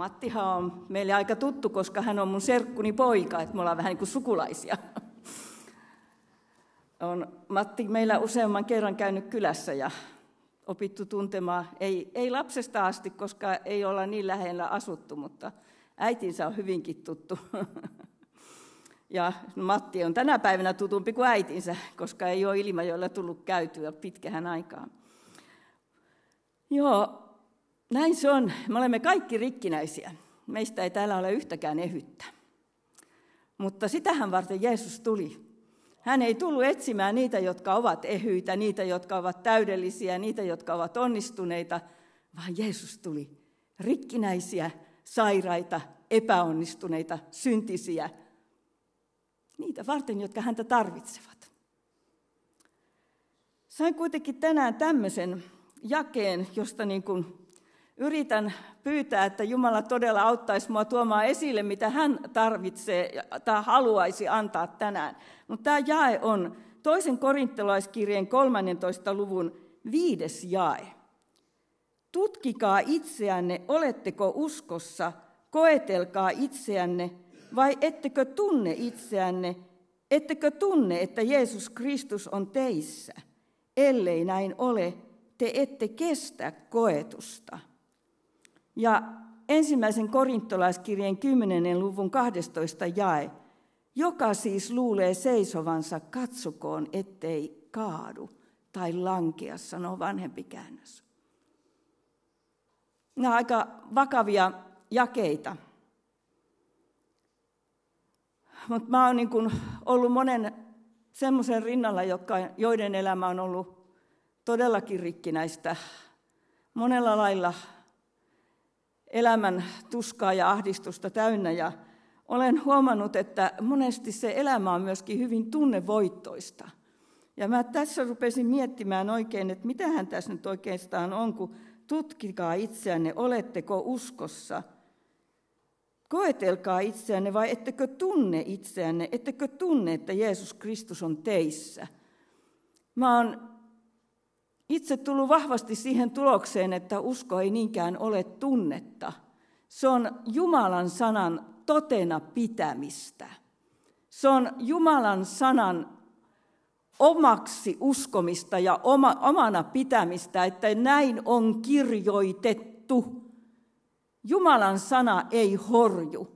Mattihan on meille aika tuttu, koska hän on mun serkkuni poika, että me ollaan vähän niin kuin sukulaisia. On Matti meillä useamman kerran käynyt kylässä ja opittu tuntemaan, ei, ei lapsesta asti, koska ei olla niin lähellä asuttu, mutta äitinsä on hyvinkin tuttu. Ja Matti on tänä päivänä tutumpi kuin äitinsä, koska ei ole Ilmajoilla tullut käytyä pitkähän aikaan. Joo, näin se on. Me olemme kaikki rikkinäisiä. Meistä ei täällä ole yhtäkään ehyttä. Mutta sitähän varten Jeesus tuli. Hän ei tullut etsimään niitä, jotka ovat ehyitä, niitä, jotka ovat täydellisiä, niitä, jotka ovat onnistuneita, vaan Jeesus tuli rikkinäisiä, sairaita, epäonnistuneita, syntisiä, niitä varten, jotka häntä tarvitsevat. Sain kuitenkin tänään tämmöisen jakeen, josta niin kuin yritän pyytää, että Jumala todella auttaisi minua tuomaan esille, mitä hän tarvitsee tai haluaisi antaa tänään. Mutta tämä jae on toisen korintolaiskirjeen 13. luvun viides jae. Tutkikaa itseänne, oletteko uskossa, koetelkaa itseänne, vai ettekö tunne itseänne, ettekö tunne, että Jeesus Kristus on teissä? Ellei näin ole, te ette kestä koetusta. Ja ensimmäisen korintolaiskirjeen 10. luvun 12 jae. Joka siis luulee seisovansa, katsokoon, ettei kaadu tai lankea, sanoo vanhempi käännös. Nämä aika vakavia jakeita. Mutta mä oon niin ollut monen semmoisen rinnalla, jotka, joiden elämä on ollut todellakin rikkinäistä. Monella lailla elämän tuskaa ja ahdistusta täynnä. Ja olen huomannut, että monesti se elämä on myöskin hyvin tunnevoittoista. Ja mä tässä rupesin miettimään oikein, että mitähän tässä nyt oikeastaan on, kun tutkikaa itseänne, oletteko uskossa – Koetelkaa itseänne vai ettekö tunne itseänne, ettekö tunne, että Jeesus Kristus on teissä. Mä oon itse tullut vahvasti siihen tulokseen, että usko ei niinkään ole tunnetta. Se on Jumalan sanan totena pitämistä. Se on Jumalan sanan omaksi uskomista ja oma, omana pitämistä, että näin on kirjoitettu. Jumalan sana ei horju.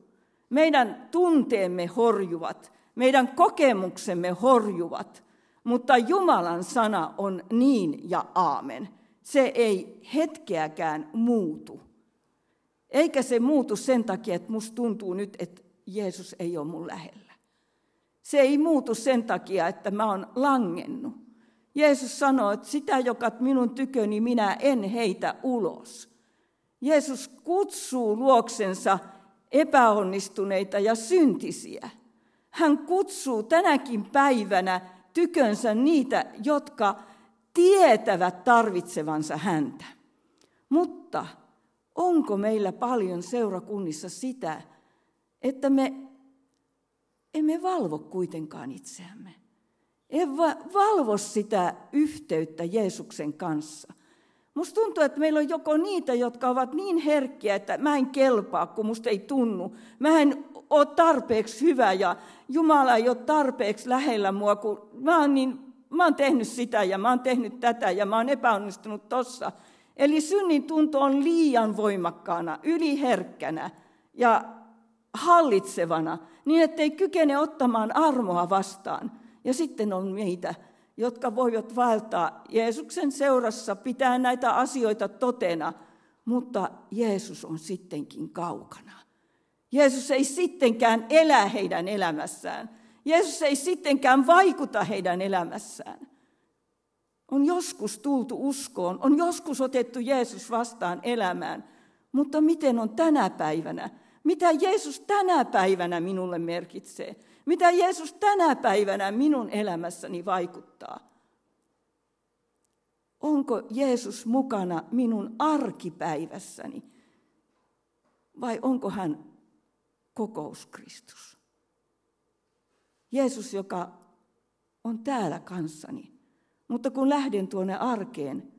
Meidän tunteemme horjuvat, meidän kokemuksemme horjuvat, mutta Jumalan sana on niin ja aamen. Se ei hetkeäkään muutu. Eikä se muutu sen takia, että musta tuntuu nyt, että Jeesus ei ole mun lähellä. Se ei muutu sen takia, että mä oon langennut. Jeesus sanoo, että sitä, joka minun tyköni, minä en heitä ulos. Jeesus kutsuu luoksensa epäonnistuneita ja syntisiä. Hän kutsuu tänäkin päivänä tykönsä niitä, jotka tietävät tarvitsevansa häntä. Mutta onko meillä paljon seurakunnissa sitä, että me emme valvo kuitenkaan itseämme? Emme valvo sitä yhteyttä Jeesuksen kanssa – Musta tuntuu, että meillä on joko niitä, jotka ovat niin herkkiä, että mä en kelpaa, kun musta ei tunnu. Mä en ole tarpeeksi hyvä ja Jumala ei ole tarpeeksi lähellä mua, kun mä oon, niin, mä oon tehnyt sitä ja mä oon tehnyt tätä ja mä oon epäonnistunut tossa. Eli synnin tunto on liian voimakkaana, yliherkkänä ja hallitsevana, niin ettei kykene ottamaan armoa vastaan. Ja sitten on meitä, jotka voivat vaeltaa Jeesuksen seurassa, pitää näitä asioita totena, mutta Jeesus on sittenkin kaukana. Jeesus ei sittenkään elä heidän elämässään. Jeesus ei sittenkään vaikuta heidän elämässään. On joskus tultu uskoon, on joskus otettu Jeesus vastaan elämään, mutta miten on tänä päivänä? Mitä Jeesus tänä päivänä minulle merkitsee? Mitä Jeesus tänä päivänä minun elämässäni vaikuttaa? Onko Jeesus mukana minun arkipäivässäni? Vai onko hän kokouskristus? Jeesus, joka on täällä kanssani. Mutta kun lähden tuonne arkeen,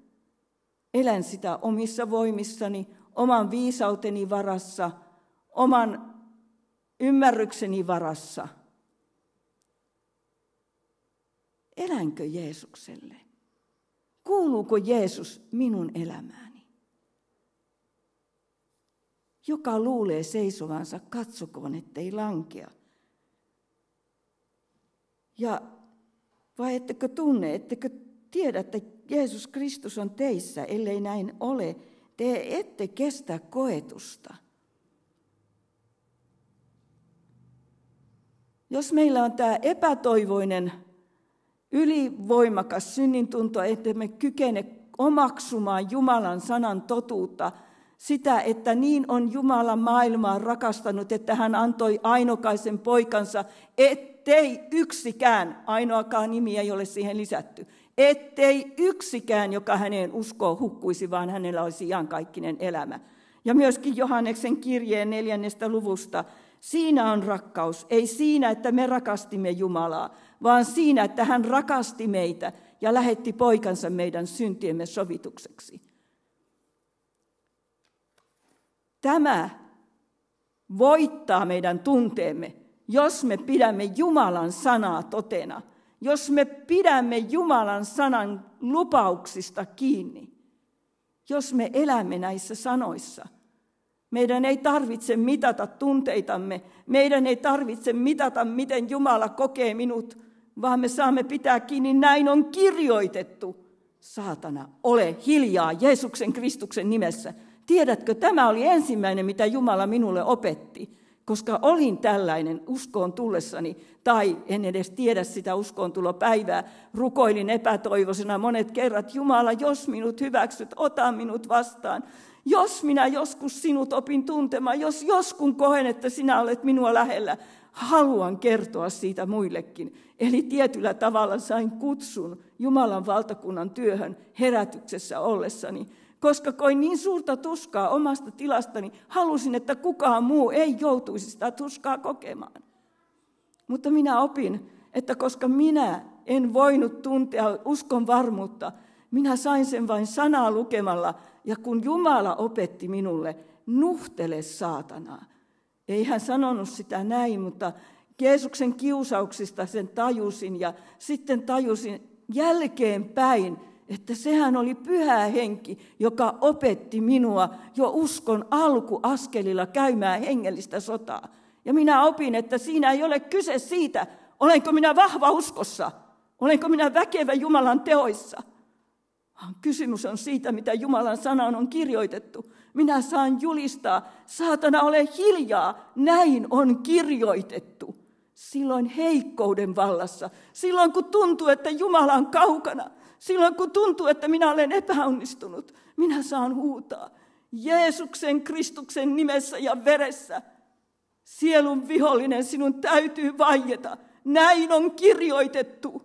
elän sitä omissa voimissani, oman viisauteni varassa, oman ymmärrykseni varassa. Elänkö Jeesukselle? Kuuluuko Jeesus minun elämääni? Joka luulee seisovansa, katsokoon, ettei lankea. Ja vai ettekö tunne, ettekö tiedä, että Jeesus Kristus on teissä, ellei näin ole, te ette kestä koetusta. Jos meillä on tämä epätoivoinen, ylivoimakas synnintunto, että me kykene omaksumaan Jumalan sanan totuutta, sitä, että niin on Jumala maailmaa rakastanut, että hän antoi ainokaisen poikansa, ettei yksikään, ainoakaan nimi ei ole siihen lisätty, ettei yksikään, joka häneen uskoo, hukkuisi, vaan hänellä olisi iankaikkinen elämä. Ja myöskin Johanneksen kirjeen neljännestä luvusta, siinä on rakkaus, ei siinä, että me rakastimme Jumalaa, vaan siinä, että hän rakasti meitä ja lähetti poikansa meidän syntiemme sovitukseksi. Tämä voittaa meidän tunteemme, jos me pidämme Jumalan sanaa totena – jos me pidämme Jumalan sanan lupauksista kiinni, jos me elämme näissä sanoissa. Meidän ei tarvitse mitata tunteitamme, meidän ei tarvitse mitata, miten Jumala kokee minut, vaan me saamme pitää kiinni, näin on kirjoitettu. Saatana, ole hiljaa Jeesuksen Kristuksen nimessä. Tiedätkö, tämä oli ensimmäinen, mitä Jumala minulle opetti koska olin tällainen uskoon tullessani, tai en edes tiedä sitä uskoon tulopäivää, rukoilin epätoivoisena monet kerrat, Jumala, jos minut hyväksyt, ota minut vastaan. Jos minä joskus sinut opin tuntemaan, jos joskun koen, että sinä olet minua lähellä, haluan kertoa siitä muillekin. Eli tietyllä tavalla sain kutsun Jumalan valtakunnan työhön herätyksessä ollessani koska koin niin suurta tuskaa omasta tilastani, halusin, että kukaan muu ei joutuisi sitä tuskaa kokemaan. Mutta minä opin, että koska minä en voinut tuntea uskon varmuutta, minä sain sen vain sanaa lukemalla, ja kun Jumala opetti minulle, nuhtele saatanaa. Ei hän sanonut sitä näin, mutta Jeesuksen kiusauksista sen tajusin, ja sitten tajusin jälkeenpäin, että sehän oli pyhä henki, joka opetti minua jo uskon alkuaskelilla käymään hengellistä sotaa. Ja minä opin, että siinä ei ole kyse siitä, olenko minä vahva uskossa, olenko minä väkevä Jumalan teoissa. Vaan kysymys on siitä, mitä Jumalan sanaan on kirjoitettu. Minä saan julistaa, saatana ole hiljaa, näin on kirjoitettu. Silloin heikkouden vallassa, silloin kun tuntuu, että Jumala on kaukana, Silloin kun tuntuu, että minä olen epäonnistunut, minä saan huutaa Jeesuksen Kristuksen nimessä ja veressä. Sielun vihollinen, sinun täytyy vaieta. Näin on kirjoitettu.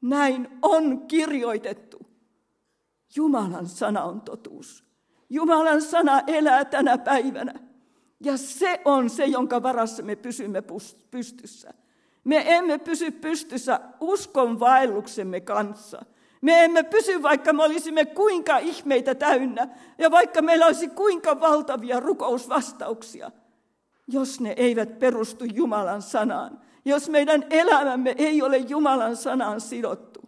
Näin on kirjoitettu. Jumalan sana on totuus. Jumalan sana elää tänä päivänä. Ja se on se, jonka varassa me pysymme pystyssä. Me emme pysy pystyssä uskon vaelluksemme kanssa. Me emme pysy, vaikka me olisimme kuinka ihmeitä täynnä ja vaikka meillä olisi kuinka valtavia rukousvastauksia, jos ne eivät perustu Jumalan sanaan. Jos meidän elämämme ei ole Jumalan sanaan sidottu.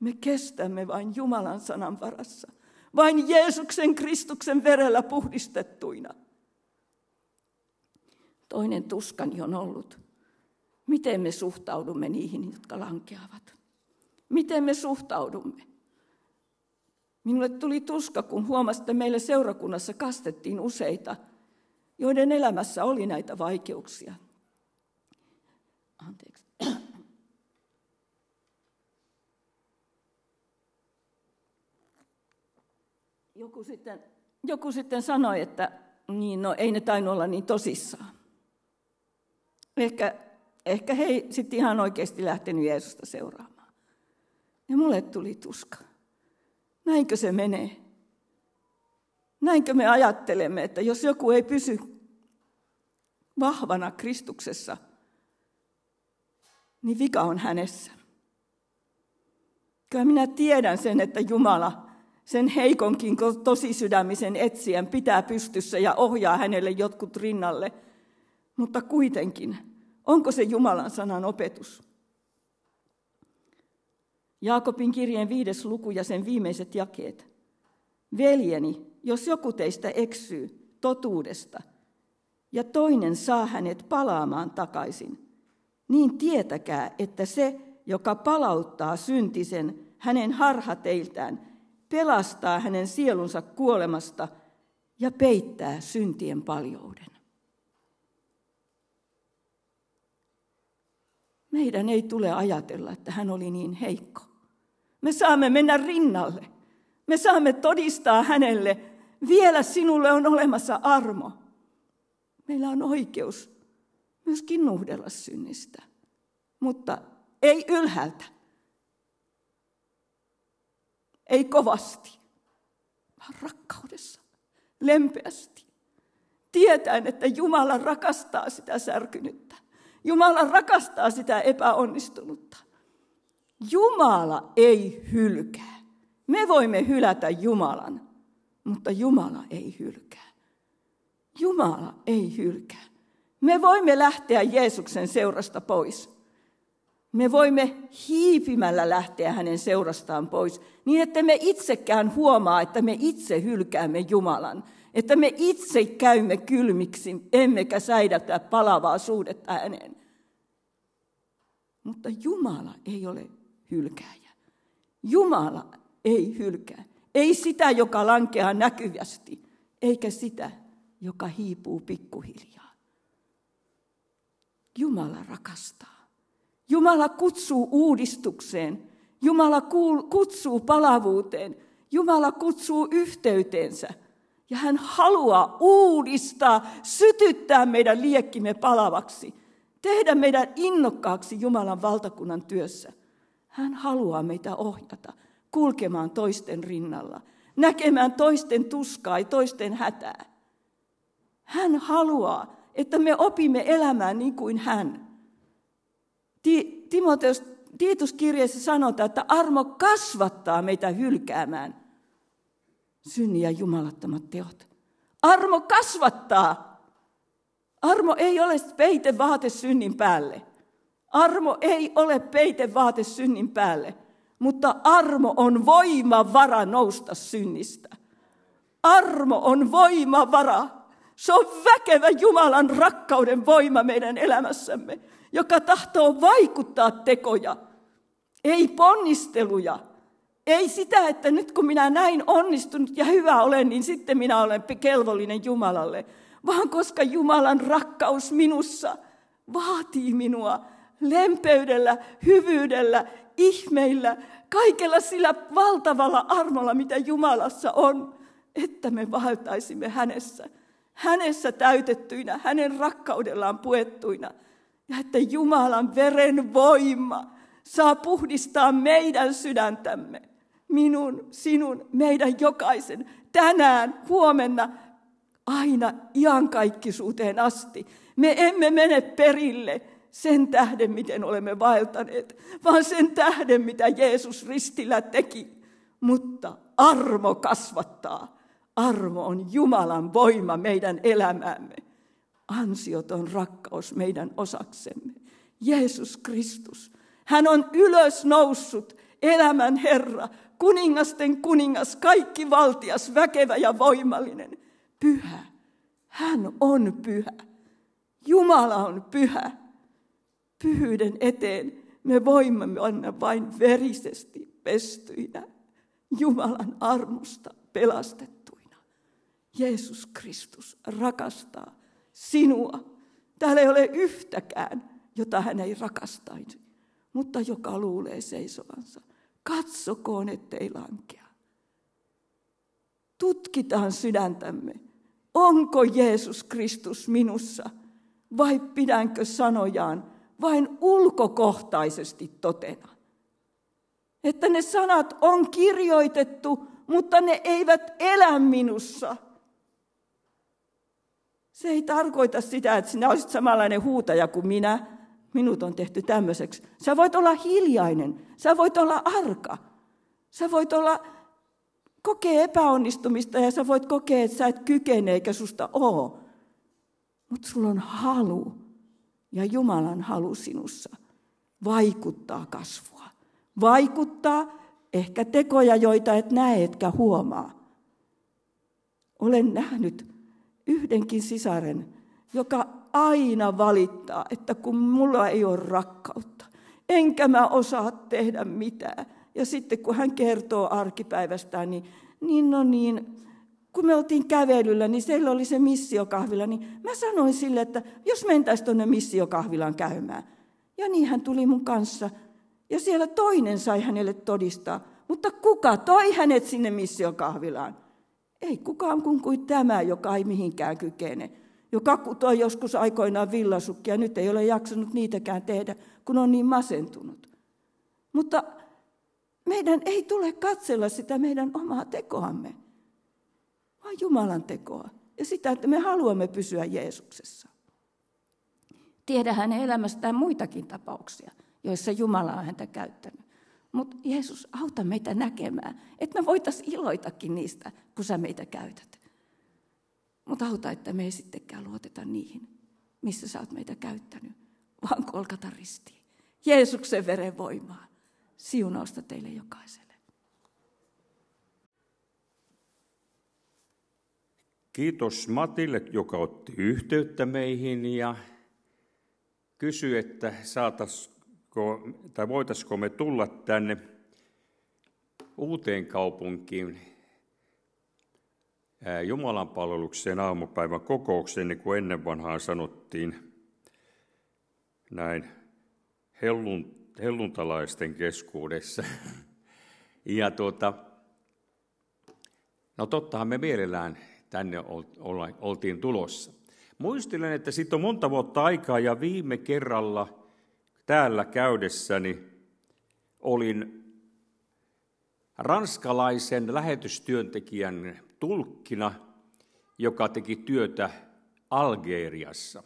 Me kestämme vain Jumalan sanan varassa. Vain Jeesuksen Kristuksen verellä puhdistettuina. Toinen tuskani on ollut Miten me suhtaudumme niihin, jotka lankeavat? Miten me suhtaudumme? Minulle tuli tuska, kun huomasin, että meille seurakunnassa kastettiin useita, joiden elämässä oli näitä vaikeuksia. Anteeksi. Joku sitten, joku sitten sanoi, että niin, no, ei ne tainnut olla niin tosissaan. Ehkä ehkä he sitten ihan oikeasti lähtenyt Jeesusta seuraamaan. Ja mulle tuli tuska. Näinkö se menee? Näinkö me ajattelemme, että jos joku ei pysy vahvana Kristuksessa, niin vika on hänessä. Kyllä minä tiedän sen, että Jumala sen heikonkin tosisydämisen etsijän pitää pystyssä ja ohjaa hänelle jotkut rinnalle. Mutta kuitenkin, onko se Jumalan sanan opetus? Jaakobin kirjeen viides luku ja sen viimeiset jakeet. Veljeni, jos joku teistä eksyy totuudesta ja toinen saa hänet palaamaan takaisin, niin tietäkää, että se, joka palauttaa syntisen hänen harhateiltään, pelastaa hänen sielunsa kuolemasta ja peittää syntien paljouden. Meidän ei tule ajatella, että hän oli niin heikko. Me saamme mennä rinnalle. Me saamme todistaa hänelle, vielä sinulle on olemassa armo. Meillä on oikeus myöskin nuhdella synnistä, mutta ei ylhäältä. Ei kovasti, vaan rakkaudessa, lempeästi. Tietäen, että Jumala rakastaa sitä särkynyttä. Jumala rakastaa sitä epäonnistunutta. Jumala ei hylkää. Me voimme hylätä Jumalan, mutta Jumala ei hylkää. Jumala ei hylkää. Me voimme lähteä Jeesuksen seurasta pois. Me voimme hiipimällä lähteä hänen seurastaan pois, niin että me itsekään huomaa, että me itse hylkäämme Jumalan, että me itse käymme kylmiksi, emmekä säidätä palavaa suhdetta häneen. Mutta Jumala ei ole hylkääjä. Jumala ei hylkää. Ei sitä, joka lankeaa näkyvästi, eikä sitä, joka hiipuu pikkuhiljaa. Jumala rakastaa. Jumala kutsuu uudistukseen. Jumala kutsuu palavuuteen. Jumala kutsuu yhteyteensä. Ja hän haluaa uudistaa, sytyttää meidän liekkimme palavaksi. Tehdä meidän innokkaaksi Jumalan valtakunnan työssä. Hän haluaa meitä ohjata kulkemaan toisten rinnalla, näkemään toisten tuskaa ja toisten hätää. Hän haluaa, että me opimme elämään niin kuin hän. Timoteus, Tiituskirjeessä sanotaan, että armo kasvattaa meitä hylkäämään synni ja jumalattomat teot. Armo kasvattaa. Armo ei ole peite vaate synnin päälle. Armo ei ole peite vaate synnin päälle, mutta armo on voimavara nousta synnistä. Armo on voimavara. Se on väkevä Jumalan rakkauden voima meidän elämässämme joka tahtoo vaikuttaa tekoja, ei ponnisteluja, ei sitä, että nyt kun minä näin onnistunut ja hyvä olen, niin sitten minä olen kelvollinen Jumalalle, vaan koska Jumalan rakkaus minussa vaatii minua lempeydellä, hyvyydellä, ihmeillä, kaikella sillä valtavalla armolla, mitä Jumalassa on, että me valtaisimme hänessä, hänessä täytettyinä, hänen rakkaudellaan puettuina – ja että Jumalan veren voima saa puhdistaa meidän sydäntämme, minun, sinun, meidän jokaisen, tänään, huomenna, aina iankaikkisuuteen asti. Me emme mene perille sen tähden, miten olemme vaeltaneet, vaan sen tähden, mitä Jeesus ristillä teki. Mutta armo kasvattaa. Armo on Jumalan voima meidän elämäämme ansioton rakkaus meidän osaksemme. Jeesus Kristus. Hän on ylös noussut, elämän Herra, kuningasten kuningas, kaikki valtias, väkevä ja voimallinen. Pyhä. Hän on pyhä. Jumala on pyhä. Pyhyyden eteen me voimme olla vain verisesti pestyinä, Jumalan armosta pelastettuina. Jeesus Kristus rakastaa sinua. Täällä ei ole yhtäkään, jota hän ei rakastaisi, mutta joka luulee seisovansa. Katsokoon, ettei lankea. Tutkitaan sydäntämme. Onko Jeesus Kristus minussa vai pidänkö sanojaan vain ulkokohtaisesti totena? Että ne sanat on kirjoitettu, mutta ne eivät elä minussa – se ei tarkoita sitä, että sinä olisit samanlainen huutaja kuin minä. Minut on tehty tämmöiseksi. Sä voit olla hiljainen. Sä voit olla arka. Sä voit olla kokee epäonnistumista ja sä voit kokea, että sä et kykene eikä susta oo. Mutta sulla on halu ja Jumalan halu sinussa vaikuttaa kasvua. Vaikuttaa ehkä tekoja, joita et näe etkä huomaa. Olen nähnyt yhdenkin sisaren, joka aina valittaa, että kun mulla ei ole rakkautta, enkä mä osaa tehdä mitään. Ja sitten kun hän kertoo arkipäivästään, niin, niin no niin, kun me oltiin kävelyllä, niin siellä oli se missiokahvila, niin mä sanoin sille, että jos mentäisiin tuonne missiokahvilaan käymään. Ja niin hän tuli mun kanssa. Ja siellä toinen sai hänelle todistaa. Mutta kuka toi hänet sinne missiokahvilaan? Ei kukaan kuin, kuin tämä, joka ei mihinkään kykene. Joka kutoi joskus aikoinaan villasukkia, nyt ei ole jaksanut niitäkään tehdä, kun on niin masentunut. Mutta meidän ei tule katsella sitä meidän omaa tekoamme, vaan Jumalan tekoa ja sitä, että me haluamme pysyä Jeesuksessa. Tiedä hänen elämästään muitakin tapauksia, joissa Jumala on häntä käyttänyt. Mutta Jeesus, auta meitä näkemään, että me voitaisiin iloitakin niistä, kun sä meitä käytät. Mutta auta, että me ei sittenkään luoteta niihin, missä sä oot meitä käyttänyt, vaan kolkata ristiin. Jeesuksen veren voimaa. Siunausta teille jokaiselle. Kiitos Matille, joka otti yhteyttä meihin ja kysyi, että saataisiko, tai voitaisiko me tulla tänne uuteen kaupunkiin Jumalan palvelukseen aamupäivän kokoukseen, niin kuin ennen vanhaan sanottiin näin hellun, helluntalaisten keskuudessa. Ja tuota, no tottahan me mielellään tänne oltiin tulossa. Muistelen, että sitten on monta vuotta aikaa ja viime kerralla täällä käydessäni olin ranskalaisen lähetystyöntekijän tulkkina, joka teki työtä Algeriassa.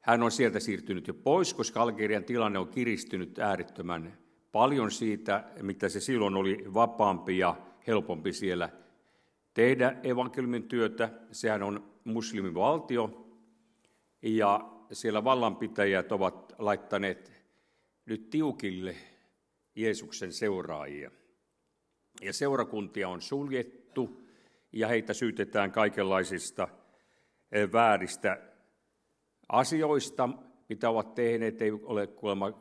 Hän on sieltä siirtynyt jo pois, koska Algerian tilanne on kiristynyt äärettömän paljon siitä, mitä se silloin oli vapaampi ja helpompi siellä tehdä evankeliumin työtä. Sehän on muslimivaltio ja siellä vallanpitäjät ovat laittaneet nyt tiukille Jeesuksen seuraajia. Ja seurakuntia on suljettu ja heitä syytetään kaikenlaisista eh, vääristä asioista, mitä ovat tehneet. Ei ole kuulemma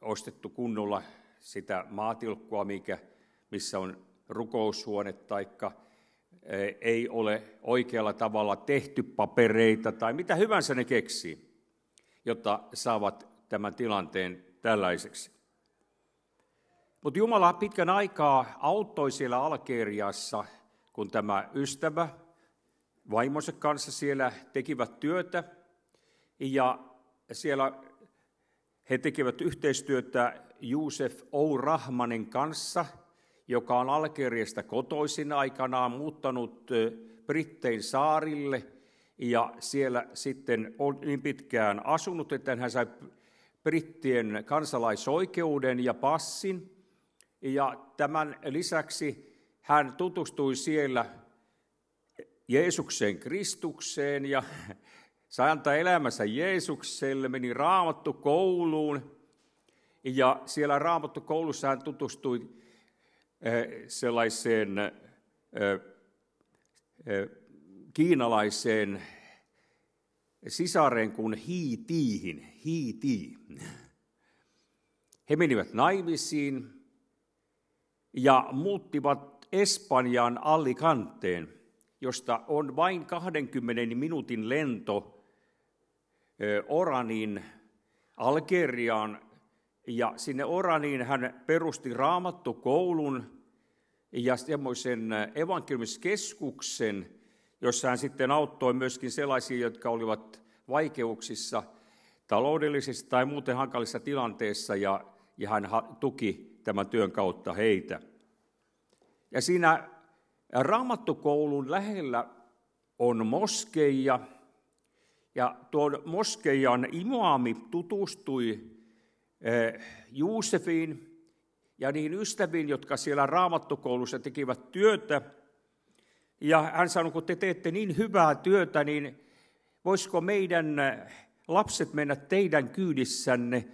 ostettu kunnolla sitä maatilkkoa, mikä, missä on rukoushuone, taikka eh, ei ole oikealla tavalla tehty papereita tai mitä hyvänsä ne keksii, jotta saavat tämän tilanteen tällaiseksi. Mutta Jumala pitkän aikaa auttoi siellä Algeriassa, kun tämä ystävä vaimonsa kanssa siellä tekivät työtä. Ja siellä he tekivät yhteistyötä Juusef Ourahmanin kanssa, joka on Algeriasta kotoisin aikanaan muuttanut Brittein saarille ja siellä sitten on niin pitkään asunut, että hän sai brittien kansalaisoikeuden ja passin. Ja tämän lisäksi hän tutustui siellä Jeesuksen Kristukseen ja sai antaa elämänsä Jeesukselle, meni raamattu kouluun. Ja siellä raamattu koulussa hän tutustui sellaiseen eh, eh, kiinalaiseen sisareen kuin Hiitiihin. Hiiti. He menivät naimisiin ja muuttivat Espanjan Allikanteen, josta on vain 20 minuutin lento Oranin Algeriaan. Ja sinne Oraniin hän perusti raamattukoulun ja semmoisen evankeliumiskeskuksen, jossa hän sitten auttoi myöskin sellaisia, jotka olivat vaikeuksissa taloudellisissa tai muuten hankalissa tilanteissa, ja, ja hän tuki tämän työn kautta heitä. Ja siinä raamattukoulun lähellä on moskeija, ja tuon moskeijan imaami tutustui eh, Juusefiin, ja niihin ystäviin, jotka siellä raamattukoulussa tekivät työtä. Ja hän sanoi, kun te teette niin hyvää työtä, niin voisiko meidän lapset mennä teidän kyydissänne,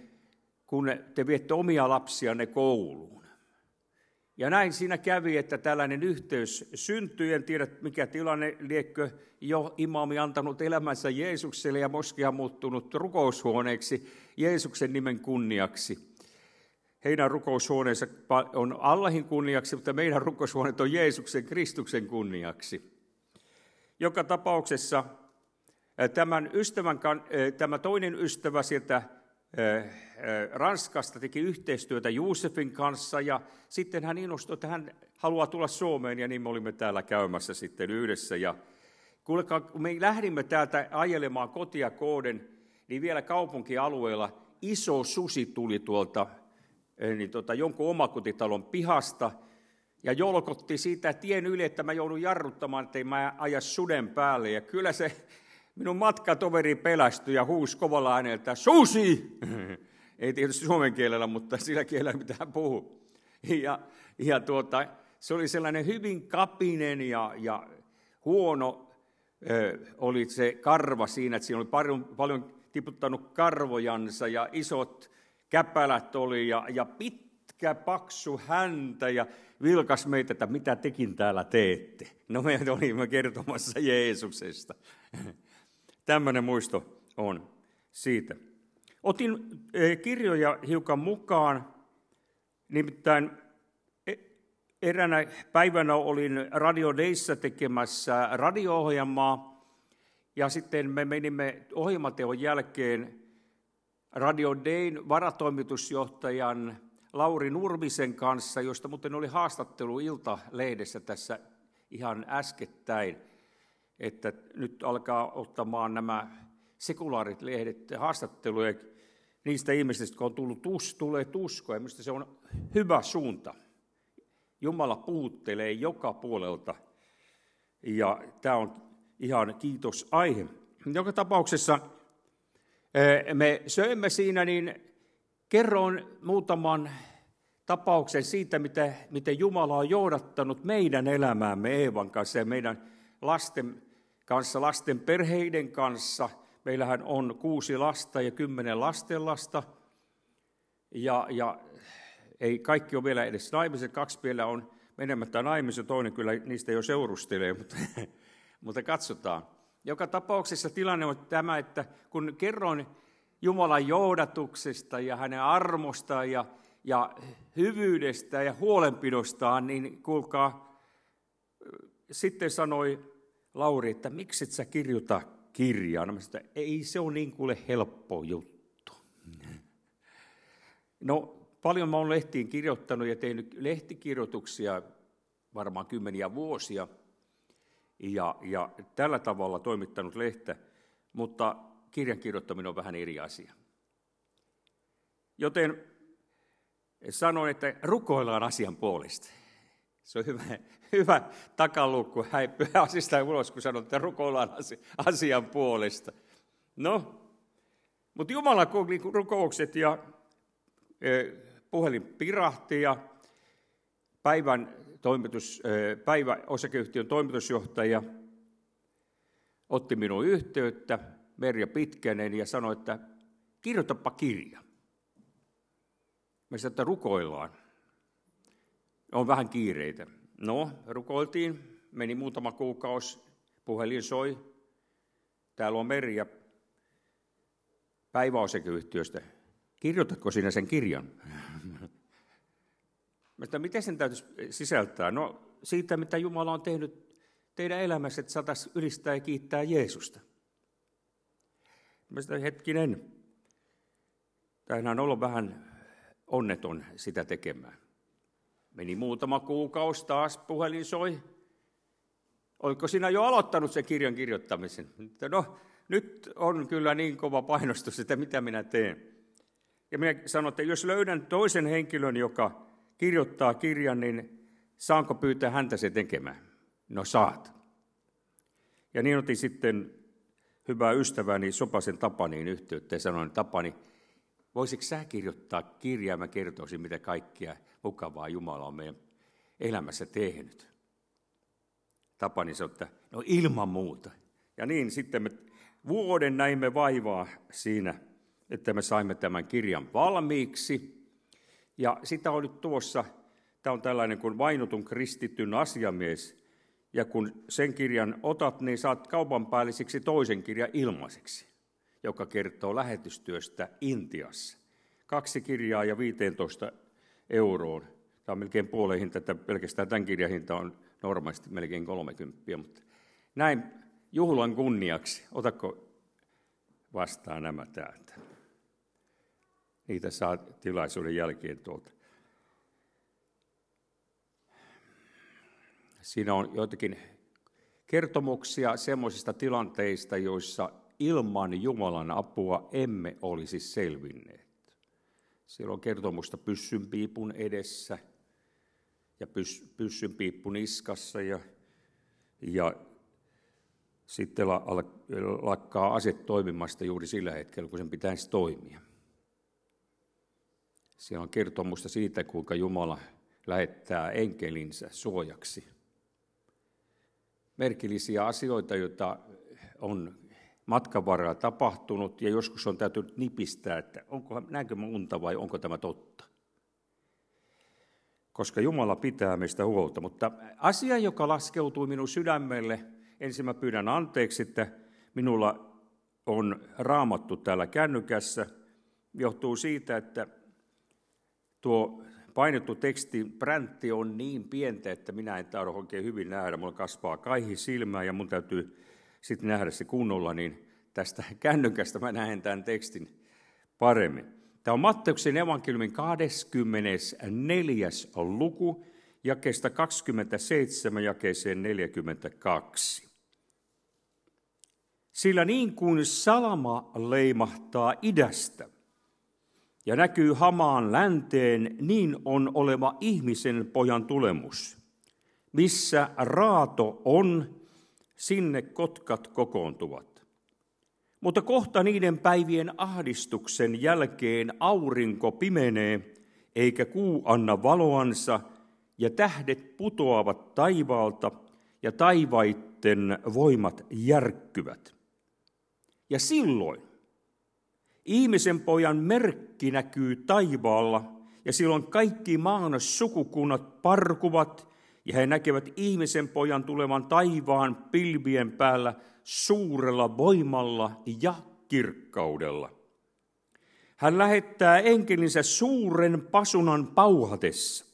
kun te viette omia lapsianne kouluun. Ja näin siinä kävi, että tällainen yhteys syntyi. En tiedä, mikä tilanne, liekkö jo imami antanut elämänsä Jeesukselle ja moskia muuttunut rukoushuoneeksi Jeesuksen nimen kunniaksi. Heidän rukoushuoneensa on Allahin kunniaksi, mutta meidän rukoushuoneet on Jeesuksen Kristuksen kunniaksi. Joka tapauksessa tämän ystävän, tämä toinen ystävä sieltä Ranskasta teki yhteistyötä Juusefin kanssa ja sitten hän innostui, että hän haluaa tulla Suomeen ja niin me olimme täällä käymässä sitten yhdessä. Ja kuulkaa, kun me lähdimme täältä ajelemaan kotia kooden, niin vielä kaupunkialueella iso susi tuli tuolta niin tota, jonkun omakotitalon pihasta ja jolkotti siitä tien yli, että mä joudun jarruttamaan, ettei mä aja suden päälle. Ja kyllä se minun matkatoveri pelästyi ja huusi kovalla äänellä, susi! Ei tietysti suomen kielellä, mutta sillä kielellä, mitä hän puhuu. Ja, ja tuota, se oli sellainen hyvin kapinen ja, ja huono ö, oli se karva siinä, että siinä oli paljon, paljon tiputtanut karvojansa ja isot käpälät oli ja, ja pitkä paksu häntä ja vilkas meitä, että mitä tekin täällä teette. No me olimme kertomassa Jeesuksesta. Tämmöinen muisto on siitä. Otin eh, kirjoja hiukan mukaan, nimittäin e, eräänä päivänä olin Radio Dayssa tekemässä radio-ohjelmaa, ja sitten me menimme ohjelmateon jälkeen Radio Dayn varatoimitusjohtajan Lauri Nurmisen kanssa, josta muuten oli haastattelu Ilta-lehdessä tässä ihan äskettäin, että nyt alkaa ottamaan nämä sekulaarit lehdet haastatteluja niistä ihmisistä, jotka on tullut, tus, tulee tuskoa. Minusta se on hyvä suunta. Jumala puhuttelee joka puolelta ja tämä on ihan kiitos aihe. Joka tapauksessa me söimme siinä, niin kerron muutaman tapauksen siitä, miten, miten Jumala on johdattanut meidän elämäämme Eevan kanssa ja meidän lasten kanssa, lasten perheiden kanssa. Meillähän on kuusi lasta ja kymmenen lastenlasta. Ja, ja ei kaikki ole vielä edes naimiset, kaksi vielä on menemättä naimisen, toinen kyllä niistä jo seurustelee, mutta, mutta katsotaan. Joka tapauksessa tilanne on tämä, että kun kerron Jumalan johdatuksesta ja hänen armostaan ja, ja hyvyydestä ja huolenpidostaan, niin kuulkaa, sitten sanoi Lauri, että miksi et sä kirjoita kirjaa? No, että ei se ole niin kuule helppo juttu. No, paljon mä olen lehtiin kirjoittanut ja tehnyt lehtikirjoituksia varmaan kymmeniä vuosia ja, ja tällä tavalla toimittanut lehtä, mutta kirjan kirjoittaminen on vähän eri asia. Joten sanoin, että rukoillaan asian puolesta. Se on hyvä, hyvä takaluukku häipyä asista ulos, kun sanot, että rukoillaan asian puolesta. No, mutta Jumala rukoukset ja puhelin pirahti ja päivän toimitus, e, päivä osakeyhtiön toimitusjohtaja otti minun yhteyttä, Merja Pitkänen, ja sanoi, että kirjoitapa kirja. Mä sanoin, että rukoillaan. On vähän kiireitä. No, rukoiltiin, meni muutama kuukausi, puhelin soi. Täällä on Merja päiväosakeyhtiöstä. Kirjoitatko sinä sen kirjan? Mä miten sen täytyisi sisältää? No siitä, mitä Jumala on tehnyt teidän elämässä, että saataisiin ylistää ja kiittää Jeesusta. Mä hetkinen, tämä on ollut vähän onneton sitä tekemään. Meni muutama kuukausi, taas puhelin soi. Oliko sinä jo aloittanut sen kirjan kirjoittamisen? No, nyt on kyllä niin kova painostus, että mitä minä teen. Ja minä sanoin, että jos löydän toisen henkilön, joka kirjoittaa kirjan, niin saanko pyytää häntä se tekemään? No saat. Ja niin otin sitten hyvää ystäväni Sopasen Tapaniin yhteyttä ja sanoin, Tapani, Voisitko sä kirjoittaa kirjaa, mä kertoisin, mitä kaikkea mukavaa Jumala on meidän elämässä tehnyt. Tapani sanoi, että no ilman muuta. Ja niin sitten me vuoden näimme vaivaa siinä, että me saimme tämän kirjan valmiiksi. Ja sitä on nyt tuossa, tämä on tällainen kuin vainotun kristityn asiamies. Ja kun sen kirjan otat, niin saat kaupan päällisiksi toisen kirjan ilmaiseksi, joka kertoo lähetystyöstä Intiassa. Kaksi kirjaa ja 15 euroon. Tämä on melkein puoleen hinta, että pelkästään tämän kirjan hinta on normaalisti melkein 30, mutta näin juhlan kunniaksi, otako vastaan nämä täältä. Niitä saa tilaisuuden jälkeen tuolta. Siinä on joitakin kertomuksia semmoisista tilanteista, joissa ilman Jumalan apua emme olisi selvinneet. Siellä on kertomusta pyssynpiipun edessä ja pyssynpiippu niskassa ja, ja sitten lakkaa ase toimimasta juuri sillä hetkellä, kun sen pitäisi toimia. Siellä on kertomusta siitä, kuinka Jumala lähettää enkelinsä suojaksi. Merkillisiä asioita, joita on matkan varrella tapahtunut ja joskus on täytynyt nipistää, että onko, näinkö mä unta vai onko tämä totta. Koska Jumala pitää meistä huolta. Mutta asia, joka laskeutui minun sydämelle, ensin mä pyydän anteeksi, että minulla on raamattu täällä kännykässä, johtuu siitä, että tuo painettu teksti präntti on niin pientä, että minä en tahdo oikein hyvin nähdä. Mulla kasvaa kaihi silmää ja mun täytyy sitten nähdä se kunnolla, niin tästä kännykästä mä näen tämän tekstin paremmin. Tämä on Matteuksen evankeliumin 24. luku, jakeesta 27 jakeeseen 42. Sillä niin kuin salama leimahtaa idästä ja näkyy hamaan länteen, niin on oleva ihmisen pojan tulemus. Missä raato on, sinne kotkat kokoontuvat. Mutta kohta niiden päivien ahdistuksen jälkeen aurinko pimenee, eikä kuu anna valoansa, ja tähdet putoavat taivaalta, ja taivaitten voimat järkkyvät. Ja silloin ihmisen pojan merkki näkyy taivaalla, ja silloin kaikki maan sukukunnat parkuvat, ja he näkevät ihmisen pojan tulevan taivaan pilvien päällä suurella voimalla ja kirkkaudella. Hän lähettää enkelinsä suuren pasunan pauhatessa,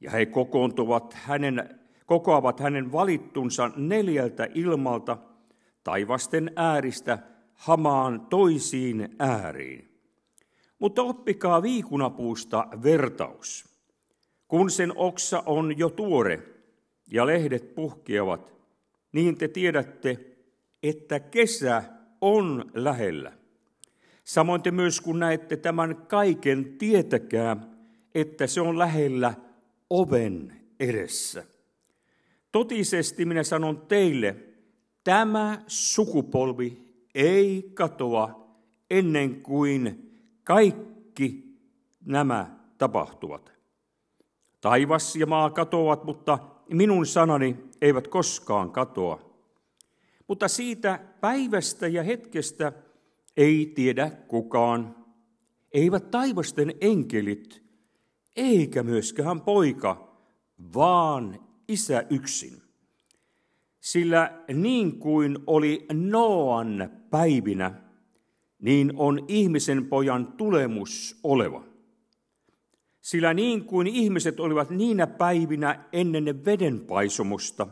ja he kokoontuvat hänen, kokoavat hänen valittunsa neljältä ilmalta, taivasten ääristä hamaan toisiin ääriin. Mutta oppikaa viikunapuusta vertaus. Kun sen oksa on jo tuore ja lehdet puhkeavat, niin te tiedätte, että kesä on lähellä. Samoin te myös kun näette tämän kaiken, tietäkää, että se on lähellä oven edessä. Totisesti minä sanon teille, tämä sukupolvi ei katoa ennen kuin kaikki nämä tapahtuvat. Taivas ja maa katoavat, mutta minun sanani eivät koskaan katoa. Mutta siitä päivästä ja hetkestä ei tiedä kukaan. Eivät taivasten enkelit, eikä myöskään poika, vaan isä yksin. Sillä niin kuin oli Noan päivinä, niin on ihmisen pojan tulemus oleva. Sillä niin kuin ihmiset olivat niinä päivinä ennen vedenpaisumusta,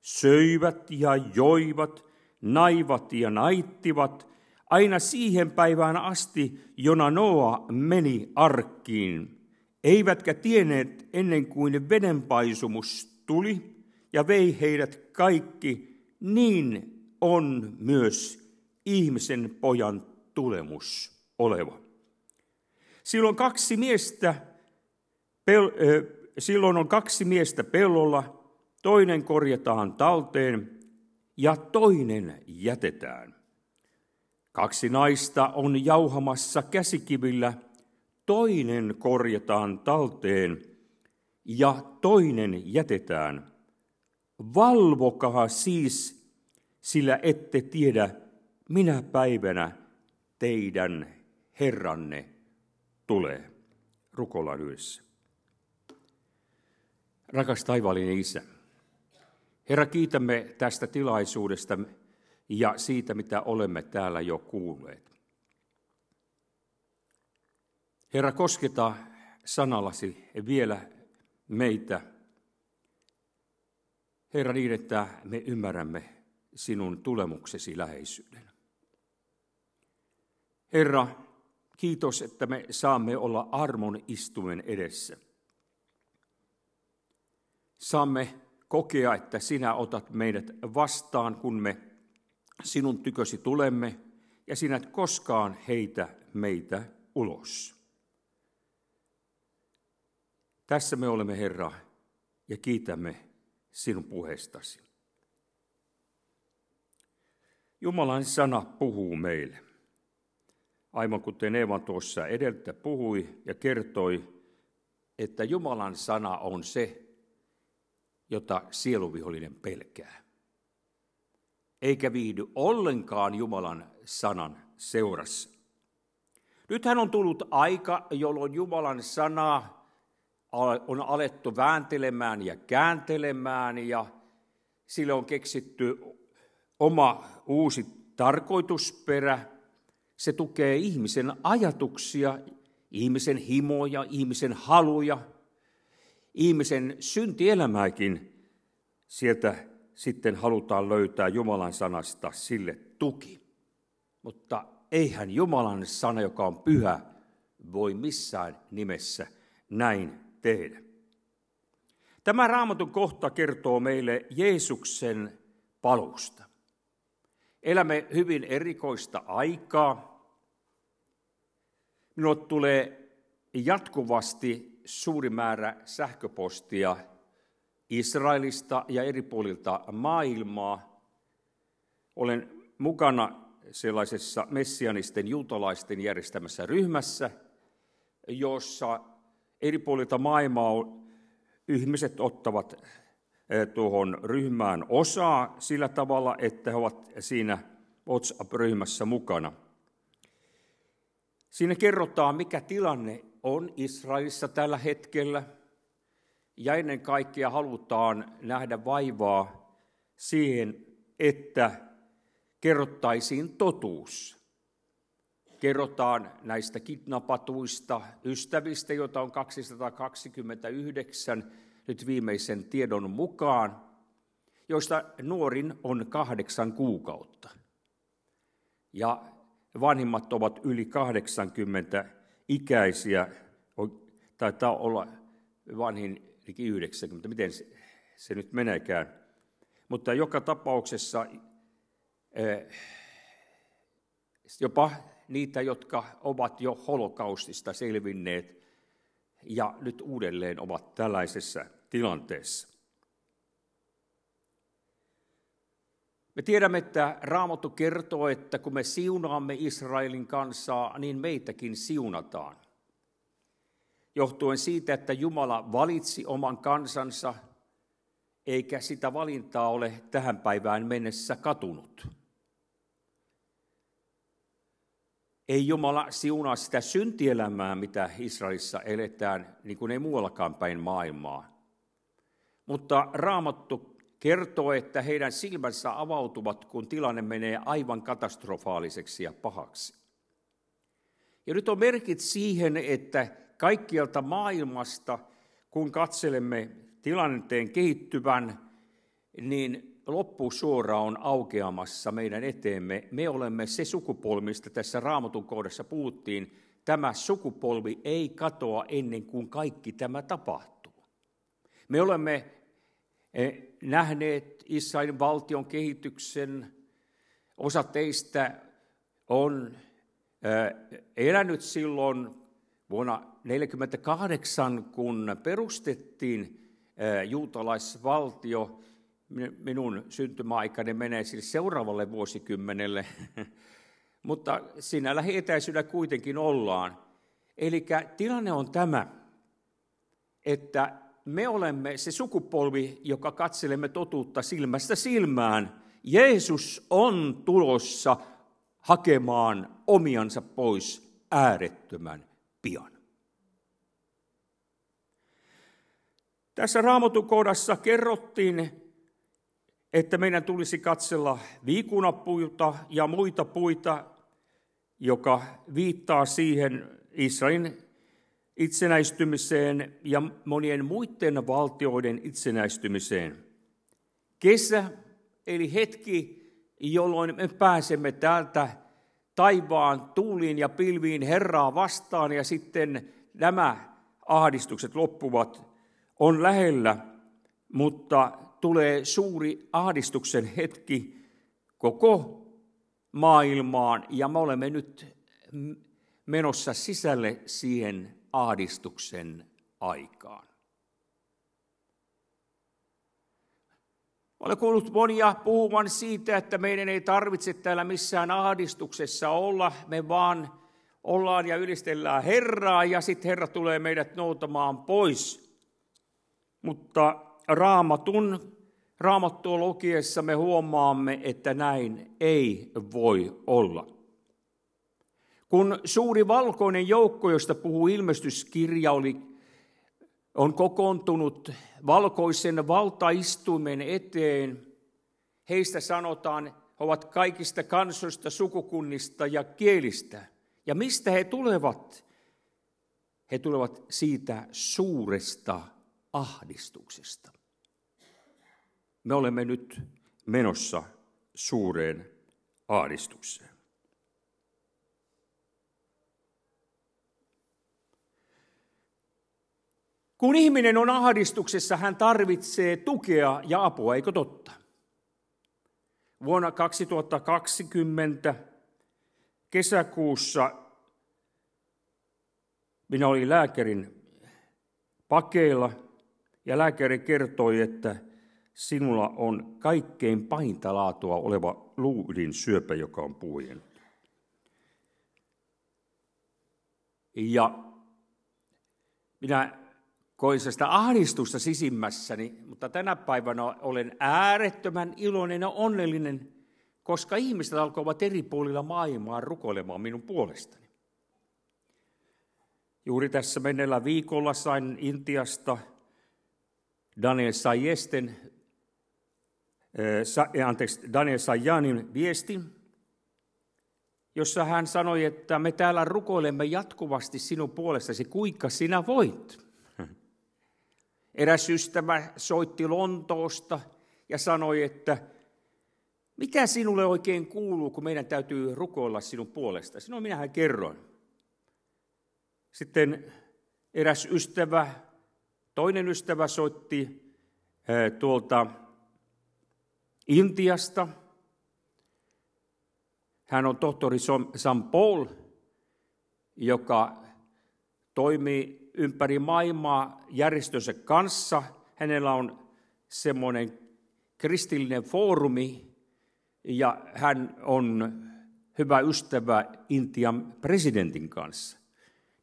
söivät ja joivat, naivat ja naittivat, aina siihen päivään asti, jona Noa meni arkkiin, eivätkä tienneet ennen kuin vedenpaisumus tuli ja vei heidät kaikki, niin on myös ihmisen pojan tulemus oleva. Silloin kaksi miestä Pel, silloin on kaksi miestä pellolla, toinen korjataan talteen ja toinen jätetään. Kaksi naista on jauhamassa käsikivillä, toinen korjataan talteen ja toinen jätetään. Valvokaa siis, sillä ette tiedä, minä päivänä teidän Herranne tulee. Rukoillaan yhdessä. Rakas taivaallinen Isä, Herra, kiitämme tästä tilaisuudesta ja siitä, mitä olemme täällä jo kuulleet. Herra, kosketa sanallasi vielä meitä. Herra, niin, että me ymmärrämme sinun tulemuksesi läheisyyden. Herra, kiitos, että me saamme olla armon istumen edessä. Saamme kokea, että sinä otat meidät vastaan, kun me sinun tykösi tulemme, ja sinä et koskaan heitä meitä ulos. Tässä me olemme, Herra, ja kiitämme sinun puheestasi. Jumalan sana puhuu meille. Aivan kuten Eeva tuossa edeltä puhui ja kertoi, että Jumalan sana on se, jota sieluvihollinen pelkää. Eikä viihdy ollenkaan Jumalan sanan seurassa. Nythän on tullut aika, jolloin Jumalan sanaa on alettu vääntelemään ja kääntelemään ja sille on keksitty oma uusi tarkoitusperä. Se tukee ihmisen ajatuksia, ihmisen himoja, ihmisen haluja – ihmisen syntielämääkin, sieltä sitten halutaan löytää Jumalan sanasta sille tuki. Mutta eihän Jumalan sana, joka on pyhä, voi missään nimessä näin tehdä. Tämä raamatun kohta kertoo meille Jeesuksen palusta. Elämme hyvin erikoista aikaa. Minulle tulee jatkuvasti suuri määrä sähköpostia Israelista ja eri puolilta maailmaa. Olen mukana sellaisessa messianisten juutalaisten järjestämässä ryhmässä, jossa eri puolilta maailmaa ihmiset ottavat eh, tuohon ryhmään osaa sillä tavalla, että he ovat siinä WhatsApp-ryhmässä mukana. Siinä kerrotaan, mikä tilanne on Israelissa tällä hetkellä. Ja ennen kaikkea halutaan nähdä vaivaa siihen, että kerrottaisiin totuus. Kerrotaan näistä kidnappatuista ystävistä, joita on 229 nyt viimeisen tiedon mukaan, joista nuorin on kahdeksan kuukautta. Ja vanhimmat ovat yli 80 ikäisiä, taitaa olla vanhin liki 90, miten se, se nyt meneekään. Mutta joka tapauksessa eh, jopa niitä, jotka ovat jo holokaustista selvinneet ja nyt uudelleen ovat tällaisessa tilanteessa. Me tiedämme, että Raamattu kertoo, että kun me siunaamme Israelin kansaa, niin meitäkin siunataan. Johtuen siitä, että Jumala valitsi oman kansansa, eikä sitä valintaa ole tähän päivään mennessä katunut. Ei Jumala siunaa sitä syntielämää, mitä Israelissa eletään, niin kuin ei muuallakaan päin maailmaa. Mutta Raamattu kertoo, että heidän silmänsä avautuvat, kun tilanne menee aivan katastrofaaliseksi ja pahaksi. Ja nyt on merkit siihen, että kaikkialta maailmasta, kun katselemme tilanteen kehittyvän, niin loppusuora on aukeamassa meidän eteemme. Me olemme se sukupolvi, mistä tässä raamatun kohdassa puhuttiin. Tämä sukupolvi ei katoa ennen kuin kaikki tämä tapahtuu. Me olemme eh, nähneet Israelin valtion kehityksen. Osa teistä on elänyt silloin vuonna 1948, kun perustettiin mutta siinä lähietäisyydellä kuitenkin ollaan. Eli tilanne on tämä, että me olemme se sukupolvi, joka katselemme totuutta silmästä silmään. Jeesus on tulossa hakemaan omiansa pois äärettömän pian. Tässä raamatukohdassa kerrottiin, että meidän tulisi katsella viikunapuita ja muita puita, joka viittaa siihen Israelin itsenäistymiseen ja monien muiden valtioiden itsenäistymiseen. Kesä, eli hetki, jolloin me pääsemme täältä taivaan tuuliin ja pilviin Herraa vastaan ja sitten nämä ahdistukset loppuvat, on lähellä, mutta tulee suuri ahdistuksen hetki koko maailmaan ja me olemme nyt menossa sisälle siihen ahdistuksen aikaan. Olen kuullut monia puhuvan siitä, että meidän ei tarvitse täällä missään ahdistuksessa olla. Me vaan ollaan ja ylistellään Herraa ja sitten Herra tulee meidät noutamaan pois. Mutta raamatun, raamattua lukiessa me huomaamme, että näin ei voi olla. Kun suuri valkoinen joukko, josta puhuu ilmestyskirja, oli, on kokoontunut valkoisen valtaistuimen eteen, heistä sanotaan, he ovat kaikista kansoista, sukukunnista ja kielistä. Ja mistä he tulevat? He tulevat siitä suuresta ahdistuksesta. Me olemme nyt menossa suureen ahdistukseen. Kun ihminen on ahdistuksessa, hän tarvitsee tukea ja apua, eikö totta? Vuonna 2020 kesäkuussa minä olin lääkärin pakeilla ja lääkäri kertoi, että sinulla on kaikkein pahinta laatua oleva luudin syöpä, joka on puhjennut. Ja minä koin sitä ahdistusta sisimmässäni, mutta tänä päivänä olen äärettömän iloinen ja onnellinen, koska ihmiset alkoivat eri puolilla maailmaa rukoilemaan minun puolestani. Juuri tässä menneellä viikolla sain Intiasta Daniel Sayesten, äh, anteeksi, Daniel Sajanin viestin, jossa hän sanoi, että me täällä rukoilemme jatkuvasti sinun puolestasi, kuinka sinä voit. Eräs ystävä soitti Lontoosta ja sanoi, että mitä sinulle oikein kuuluu, kun meidän täytyy rukoilla sinun puolestasi? No minähän kerroin. Sitten eräs ystävä, toinen ystävä soitti tuolta Intiasta. Hän on tohtori Sam Paul, joka toimii ympäri maailmaa järjestönsä kanssa. Hänellä on semmoinen kristillinen foorumi ja hän on hyvä ystävä Intian presidentin kanssa.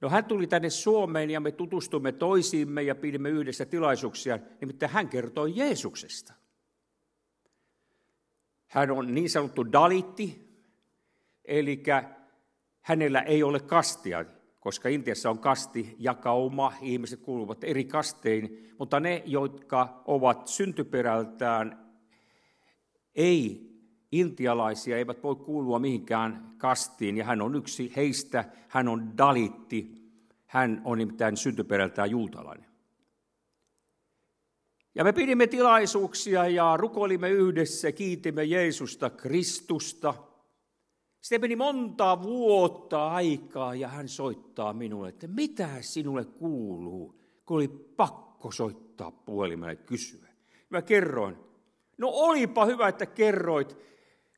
No hän tuli tänne Suomeen ja me tutustumme toisiimme ja pidimme yhdessä tilaisuuksia, nimittäin hän kertoi Jeesuksesta. Hän on niin sanottu dalitti, eli hänellä ei ole kastia koska Intiassa on kasti jakauma, ihmiset kuuluvat eri kastein, mutta ne, jotka ovat syntyperältään ei intialaisia, eivät voi kuulua mihinkään kastiin, ja hän on yksi heistä, hän on dalitti, hän on nimittäin syntyperältään juutalainen. Ja me pidimme tilaisuuksia ja rukoilimme yhdessä, kiitimme Jeesusta, Kristusta – sitten meni monta vuotta aikaa ja hän soittaa minulle, että mitä sinulle kuuluu, kun oli pakko soittaa puhelimelle kysyä. Mä kerroin, no olipa hyvä, että kerroit.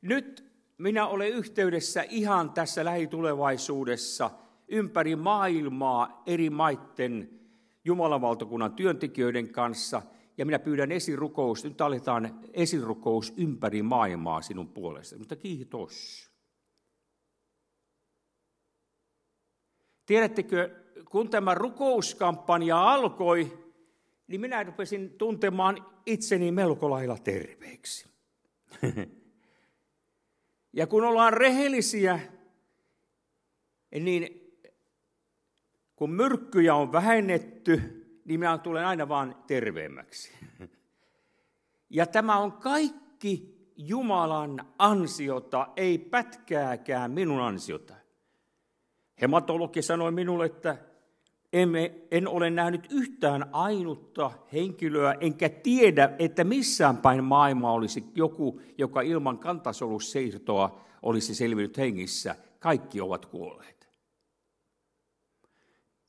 Nyt minä olen yhteydessä ihan tässä lähitulevaisuudessa ympäri maailmaa eri maiden Jumalan työntekijöiden kanssa – ja minä pyydän esirukous, nyt aletaan esirukous ympäri maailmaa sinun puolestasi. Mutta kiitos. Tiedättekö, kun tämä rukouskampanja alkoi, niin minä rupesin tuntemaan itseni melko lailla terveeksi. ja kun ollaan rehellisiä, niin kun myrkkyjä on vähennetty, niin minä tulen aina vaan terveemmäksi. Ja tämä on kaikki Jumalan ansiota, ei pätkääkään minun ansiota. Hematologi sanoi minulle, että emme, en ole nähnyt yhtään ainutta henkilöä, enkä tiedä, että missään päin maailmaa olisi joku, joka ilman kantasolusiirtoa olisi selvinnyt hengissä. Kaikki ovat kuolleet.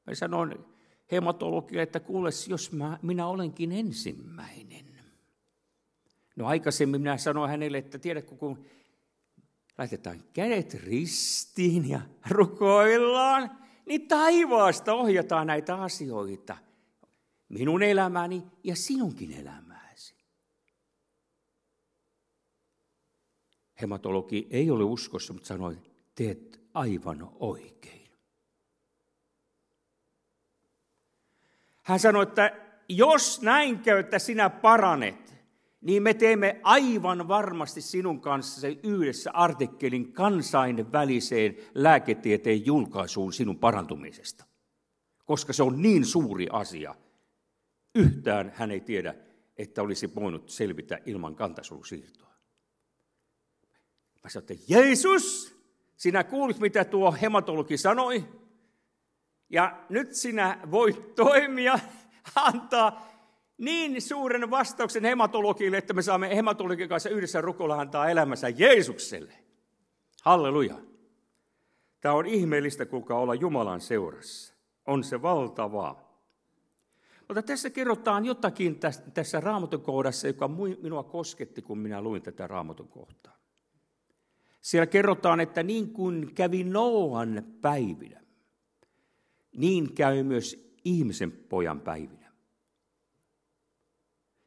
Mä sanoin hematologille, että kuule, jos mä, minä olenkin ensimmäinen. No aikaisemmin minä sanoin hänelle, että tiedätkö, kun laitetaan kädet ristiin ja rukoillaan, niin taivaasta ohjataan näitä asioita. Minun elämäni ja sinunkin elämääsi. Hematologi ei ole uskossa, mutta sanoi, teet aivan oikein. Hän sanoi, että jos näin käy, että sinä paranet, niin me teemme aivan varmasti sinun kanssa yhdessä artikkelin kansainväliseen lääketieteen julkaisuun sinun parantumisesta. Koska se on niin suuri asia. Yhtään hän ei tiedä, että olisi voinut selvitä ilman kantasolusiirtoa. Mä sanoin, että Jeesus, sinä kuulit, mitä tuo hematologi sanoi. Ja nyt sinä voit toimia, antaa niin suuren vastauksen hematologille, että me saamme hematologin kanssa yhdessä rukoilla antaa elämänsä Jeesukselle. Halleluja. Tämä on ihmeellistä, kuka olla Jumalan seurassa. On se valtavaa. Mutta tässä kerrotaan jotakin tässä raamatun kohdassa, joka minua kosketti, kun minä luin tätä raamatun kohtaa. Siellä kerrotaan, että niin kuin kävi Noan päivinä, niin käy myös ihmisen pojan päivinä.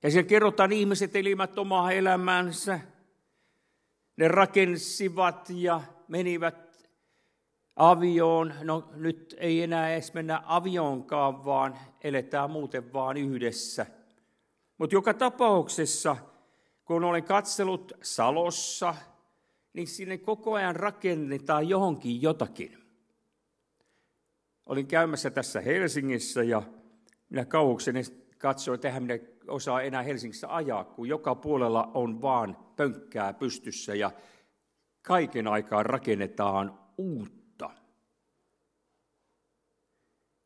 Ja siellä kerrotaan, ihmiset elimät omaa elämäänsä. Ne rakensivat ja menivät avioon. No nyt ei enää edes mennä avioonkaan, vaan eletään muuten vaan yhdessä. Mutta joka tapauksessa, kun olen katsellut Salossa, niin sinne koko ajan rakennetaan johonkin jotakin. Olin käymässä tässä Helsingissä ja minä kauhukseni katsoin, että eihän minä osaa enää Helsingissä ajaa, kun joka puolella on vaan pönkkää pystyssä ja kaiken aikaa rakennetaan uutta.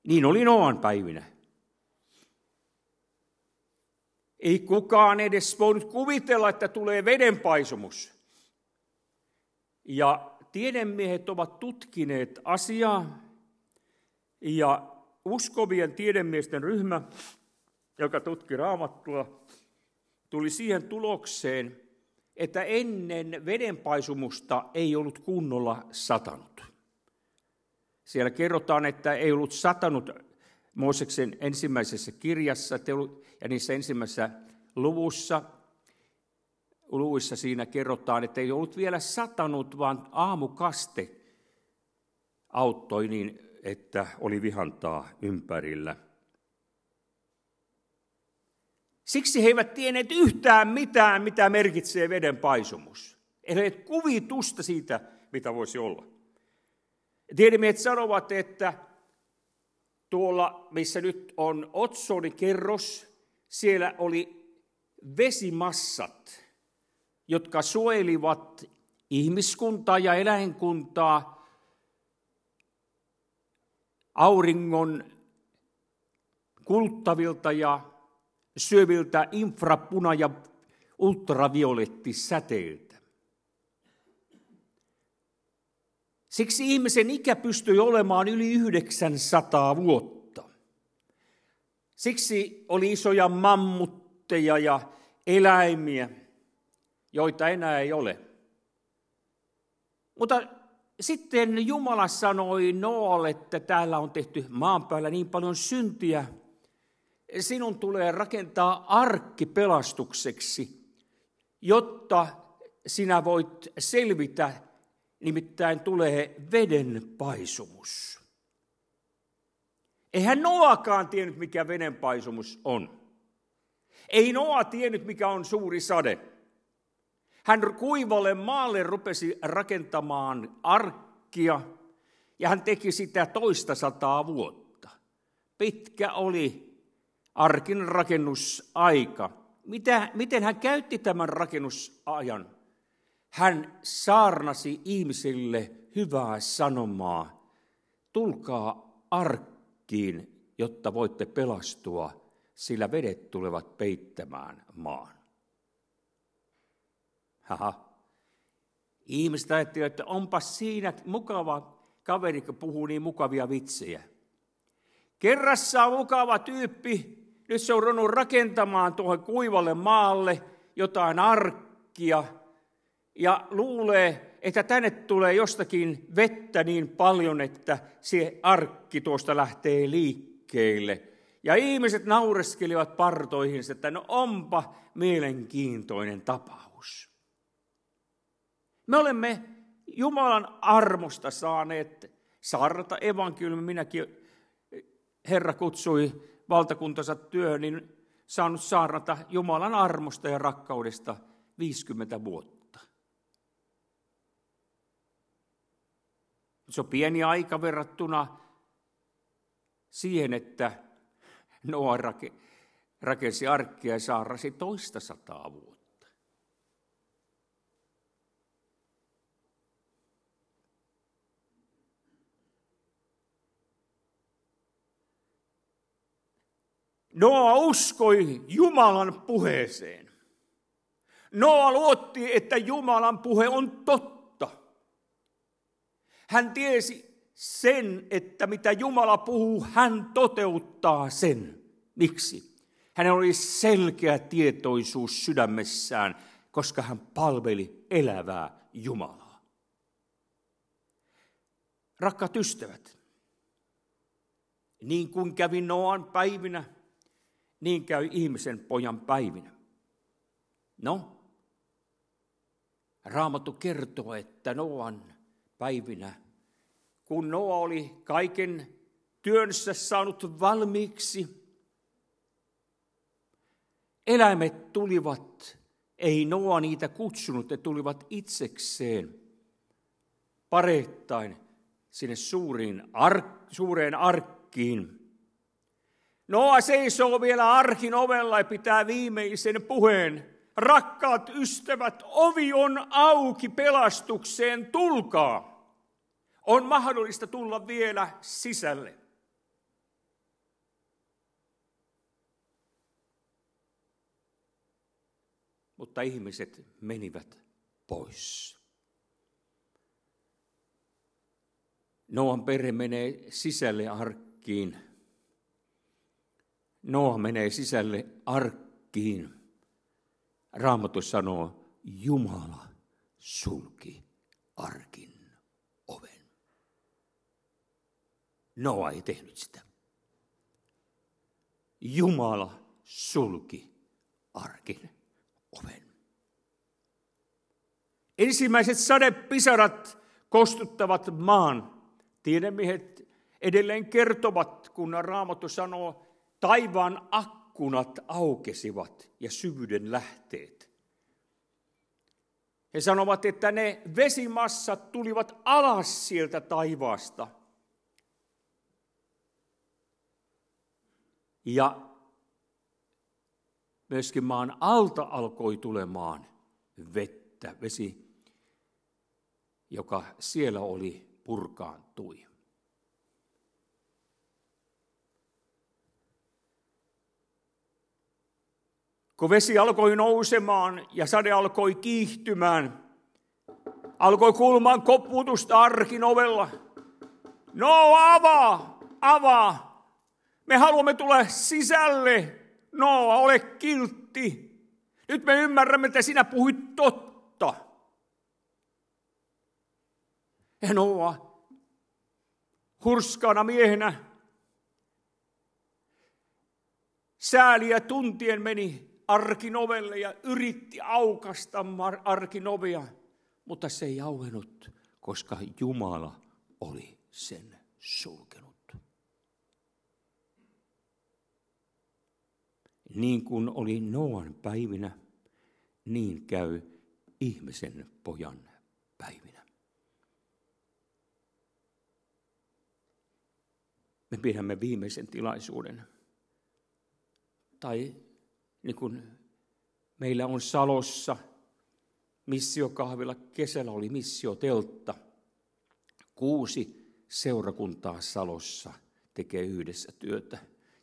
Niin oli Noan päivinä. Ei kukaan edes voinut kuvitella, että tulee vedenpaisumus. Ja tiedemiehet ovat tutkineet asiaa ja uskovien tiedemiesten ryhmä joka tutki raamattua, tuli siihen tulokseen, että ennen vedenpaisumusta ei ollut kunnolla satanut. Siellä kerrotaan, että ei ollut satanut Mooseksen ensimmäisessä kirjassa ja niissä ensimmäisessä luvussa, luvuissa siinä kerrotaan, että ei ollut vielä satanut, vaan aamukaste auttoi niin, että oli vihantaa ympärillä – Siksi he eivät tienneet yhtään mitään, mitä merkitsee veden paisumus. Eli kuvitusta siitä, mitä voisi olla. Tiedemiehet sanovat, että tuolla, missä nyt on otsonikerros, siellä oli vesimassat, jotka suojelivat ihmiskuntaa ja eläinkuntaa auringon kuluttavilta ja syöviltä infrapuna- ja ultraviolettisäteiltä. Siksi ihmisen ikä pystyi olemaan yli 900 vuotta. Siksi oli isoja mammutteja ja eläimiä, joita enää ei ole. Mutta sitten Jumala sanoi Noalle, että täällä on tehty maan päällä niin paljon syntiä, sinun tulee rakentaa arkki pelastukseksi, jotta sinä voit selvitä, nimittäin tulee veden paisumus. Eihän Noakaan tiennyt, mikä venenpaisumus on. Ei Noa tiennyt, mikä on suuri sade. Hän kuivalle maalle rupesi rakentamaan arkkia, ja hän teki sitä toista sataa vuotta. Pitkä oli arkin rakennusaika. Mitä, miten hän käytti tämän rakennusajan? Hän saarnasi ihmisille hyvää sanomaa. Tulkaa arkkiin, jotta voitte pelastua, sillä vedet tulevat peittämään maan. Haha. Ihmiset ajattelivat, että onpa siinä mukava kaveri, kun puhuu niin mukavia vitsejä. Kerrassa on mukava tyyppi, nyt se on ruvennut rakentamaan tuohon kuivalle maalle jotain arkkia ja luulee, että tänne tulee jostakin vettä niin paljon, että se arkki tuosta lähtee liikkeelle. Ja ihmiset naureskelivat partoihin, että no onpa mielenkiintoinen tapaus. Me olemme Jumalan armosta saaneet saarnata evankeliumi. Minäkin Herra kutsui valtakuntansa työhön, niin saanut saarnata Jumalan armosta ja rakkaudesta 50 vuotta. Se on pieni aika verrattuna siihen, että Noa rakensi arkkia ja saarasi toista sataa vuotta. Noa uskoi Jumalan puheeseen. Noa luotti, että Jumalan puhe on totta. Hän tiesi sen, että mitä Jumala puhuu, hän toteuttaa sen. Miksi? Hänellä oli selkeä tietoisuus sydämessään, koska hän palveli elävää Jumalaa. Rakkaat ystävät, niin kuin kävi Noan päivinä, niin käy ihmisen pojan päivinä. No, Raamattu kertoo, että Noan päivinä, kun Noa oli kaiken työnsä saanut valmiiksi, eläimet tulivat, ei Noa niitä kutsunut, ne tulivat itsekseen pareittain sinne suuriin ark, suureen arkkiin – Noa seisoo vielä arkin ovella ja pitää viimeisen puheen. Rakkaat ystävät, ovi on auki pelastukseen, tulkaa. On mahdollista tulla vielä sisälle. Mutta ihmiset menivät pois. Noan perhe menee sisälle arkkiin Noa menee sisälle arkkiin. Raamattu sanoo, Jumala sulki arkin oven. Noa ei tehnyt sitä. Jumala sulki arkin oven. Ensimmäiset sadepisarat kostuttavat maan. Tiedemiehet edelleen kertovat, kun Raamattu sanoo, Taivaan akkunat aukesivat ja syvyyden lähteet. He sanovat, että ne vesimassat tulivat alas sieltä taivaasta. Ja myöskin maan alta alkoi tulemaan vettä, vesi, joka siellä oli, purkaantui. Kun vesi alkoi nousemaan ja sade alkoi kiihtymään, alkoi kulmaan koputusta arkin ovella. No avaa, avaa. Me haluamme tulla sisälle. No, ole kiltti. Nyt me ymmärrämme, että sinä puhuit totta. Ja Noa, hurskaana miehenä, sääliä tuntien meni arkin ovelle ja yritti aukasta arkin ovea, mutta se ei auennut, koska Jumala oli sen sulkenut. Niin kuin oli Noan päivinä, niin käy ihmisen pojan päivinä. Me pidämme viimeisen tilaisuuden. Tai niin kuin meillä on Salossa missiokahvilla, kesällä oli missioteltta. Kuusi seurakuntaa Salossa tekee yhdessä työtä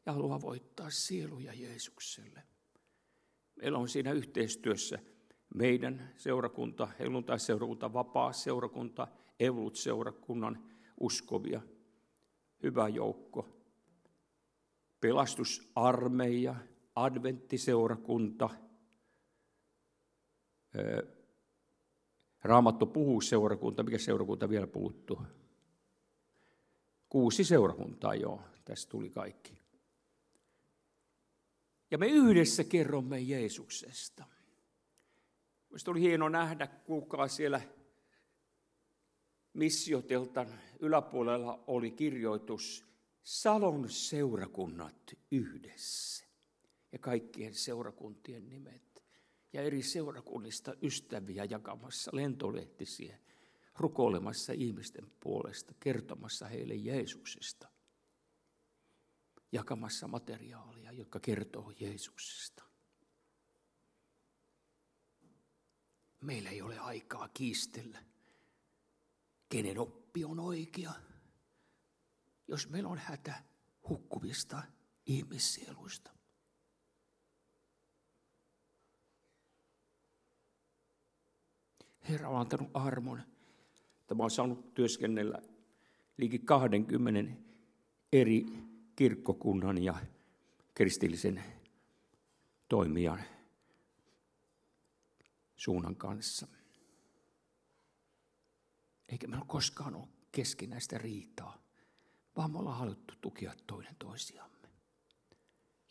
ja haluaa voittaa sieluja Jeesukselle. Meillä on siinä yhteistyössä meidän seurakunta, helluntai-seurakunta, vapaa-seurakunta, Evolut-seurakunnan uskovia, hyvä joukko, pelastusarmeija, adventtiseurakunta, Raamattu puhuu seurakunta, mikä seurakunta vielä puuttuu? Kuusi seurakuntaa, joo, tässä tuli kaikki. Ja me yhdessä kerromme Jeesuksesta. Minusta oli hieno nähdä, kuulkaa siellä missioteltan yläpuolella oli kirjoitus Salon seurakunnat yhdessä ja kaikkien seurakuntien nimet ja eri seurakunnista ystäviä jakamassa lentolehtisiä, rukoilemassa ihmisten puolesta, kertomassa heille Jeesuksesta, jakamassa materiaalia, joka kertoo Jeesuksesta. Meillä ei ole aikaa kiistellä, kenen oppi on oikea. Jos meillä on hätä hukkuvista ihmissieluista. Herra on antanut armon. Tämä on saanut työskennellä liikin 20 eri kirkkokunnan ja kristillisen toimijan suunnan kanssa. Eikä meillä koskaan ole keskinäistä riitaa, vaan me ollaan haluttu tukea toinen toisiamme,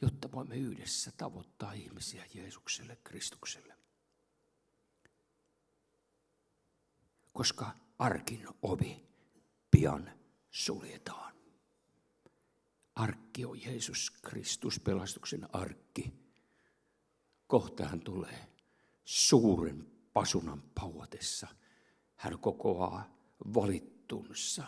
jotta voimme yhdessä tavoittaa ihmisiä Jeesukselle, Kristukselle. Koska arkin ovi pian suljetaan. Arkki on Jeesus Kristus, pelastuksen arkki. Kohta hän tulee suuren pasunan pauatessa hän kokoaa valittunsa.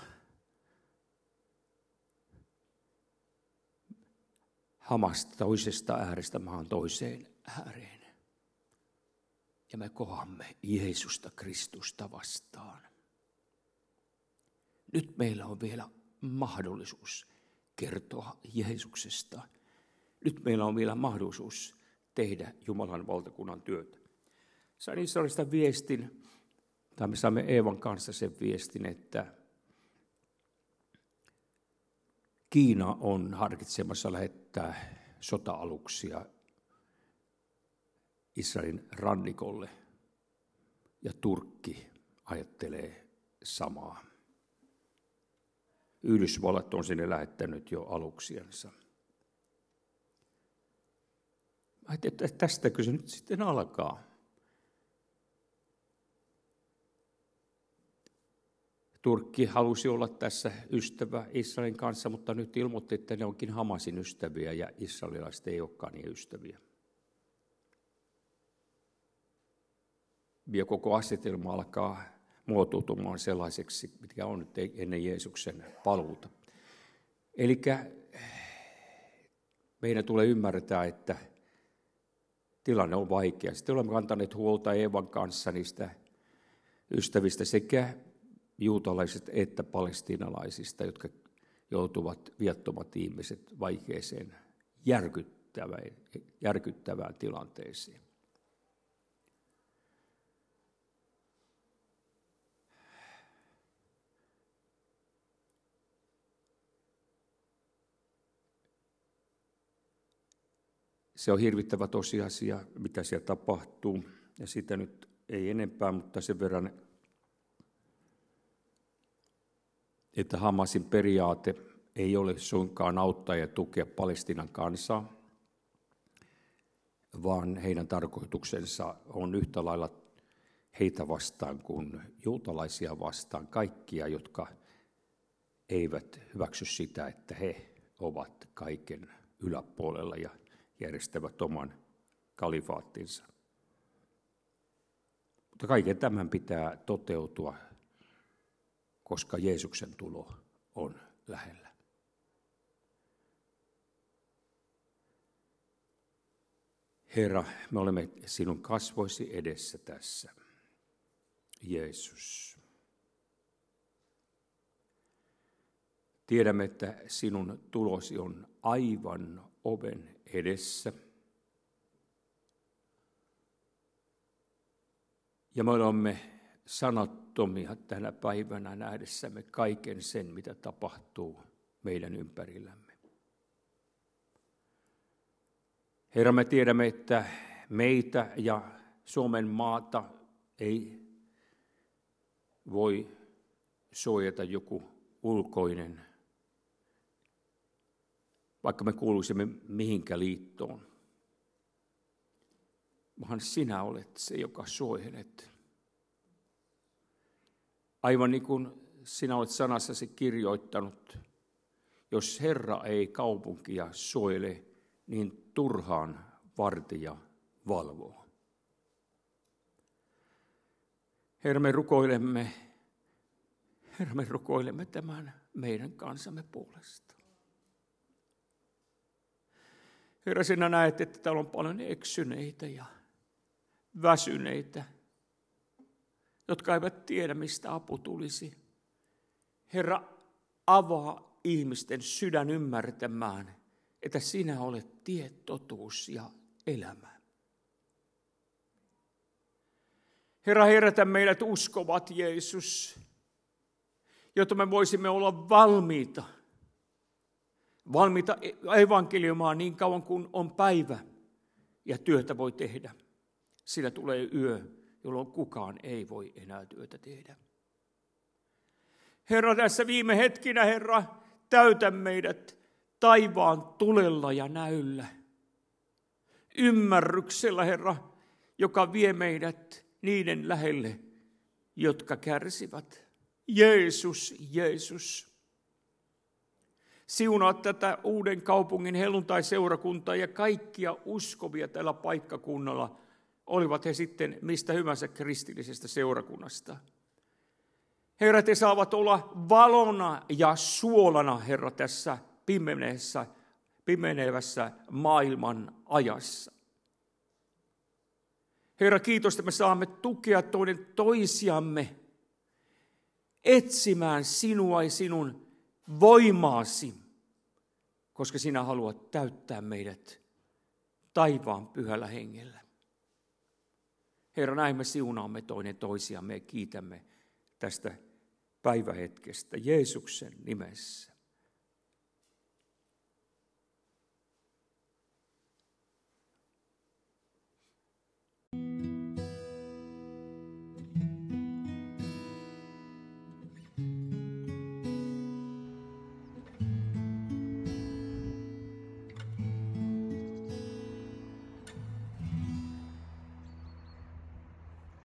Hamasta toisesta äärestä maan toiseen ääreen. Ja me kohamme Jeesusta Kristusta vastaan. Nyt meillä on vielä mahdollisuus kertoa Jeesuksesta. Nyt meillä on vielä mahdollisuus tehdä Jumalan valtakunnan työtä. Sain Israelista viestin, tai me saamme Eevan kanssa sen viestin, että Kiina on harkitsemassa lähettää sota-aluksia Israelin rannikolle ja Turkki ajattelee samaa. Yhdysvallat on sinne lähettänyt jo aluksiansa. Ajattelin, että tästäkö se nyt sitten alkaa. Turkki halusi olla tässä ystävä Israelin kanssa, mutta nyt ilmoitti, että ne onkin Hamasin ystäviä ja israelilaiset ei olekaan niin ystäviä. Ja koko asetelma alkaa muotoutumaan sellaiseksi, mitkä on nyt ennen Jeesuksen paluuta. Eli meidän tulee ymmärtää, että tilanne on vaikea. Sitten olemme kantaneet huolta Eevan kanssa niistä ystävistä sekä juutalaiset että palestiinalaisista, jotka joutuvat viattomat ihmiset vaikeeseen järkyttävään, järkyttävään tilanteeseen. Se on hirvittävä tosiasia, mitä siellä tapahtuu, ja sitä nyt ei enempää, mutta sen verran että Hamasin periaate ei ole suinkaan auttaa ja tukea Palestinan kansaa, vaan heidän tarkoituksensa on yhtä lailla heitä vastaan kuin juutalaisia vastaan, kaikkia, jotka eivät hyväksy sitä, että he ovat kaiken yläpuolella ja järjestävät oman kalifaattinsa. Mutta kaiken tämän pitää toteutua, koska Jeesuksen tulo on lähellä. Herra, me olemme sinun kasvoisi edessä tässä. Jeesus. Tiedämme, että sinun tulosi on aivan oven edessä. Ja me olemme sanattomia tänä päivänä nähdessämme kaiken sen, mitä tapahtuu meidän ympärillämme. Herra, me tiedämme, että meitä ja Suomen maata ei voi suojata joku ulkoinen, vaikka me kuuluisimme mihinkä liittoon. Vaan sinä olet se, joka suojelet. Aivan niin kuin sinä olet sanassasi kirjoittanut, jos Herra ei kaupunkia suojele, niin turhaan vartija valvoo. Herra, me rukoilemme, Herra, me rukoilemme tämän meidän kansamme puolesta. Herra, sinä näet, että täällä on paljon eksyneitä ja väsyneitä, jotka eivät tiedä, mistä apu tulisi. Herra, avaa ihmisten sydän ymmärtämään, että sinä olet tie, totuus ja elämä. Herra, herätä meidät uskovat, Jeesus, jotta me voisimme olla valmiita, valmiita evankeliumaan niin kauan kuin on päivä ja työtä voi tehdä. Sillä tulee yö, jolloin kukaan ei voi enää työtä tehdä. Herra, tässä viime hetkinä, Herra, täytä meidät taivaan tulella ja näyllä. Ymmärryksellä, Herra, joka vie meidät niiden lähelle, jotka kärsivät. Jeesus, Jeesus. Siunaa tätä uuden kaupungin helluntai-seurakuntaa ja kaikkia uskovia tällä paikkakunnalla, olivat he sitten mistä hyvänsä kristillisestä seurakunnasta. Herra, te saavat olla valona ja suolana, Herra, tässä pimeneessä, pimenevässä maailman ajassa. Herra, kiitos, että me saamme tukea toinen toisiamme etsimään sinua ja sinun voimaasi, koska sinä haluat täyttää meidät taivaan pyhällä hengellä. Herra, näin me siunaamme toinen toisiamme ja kiitämme tästä päivähetkestä Jeesuksen nimessä.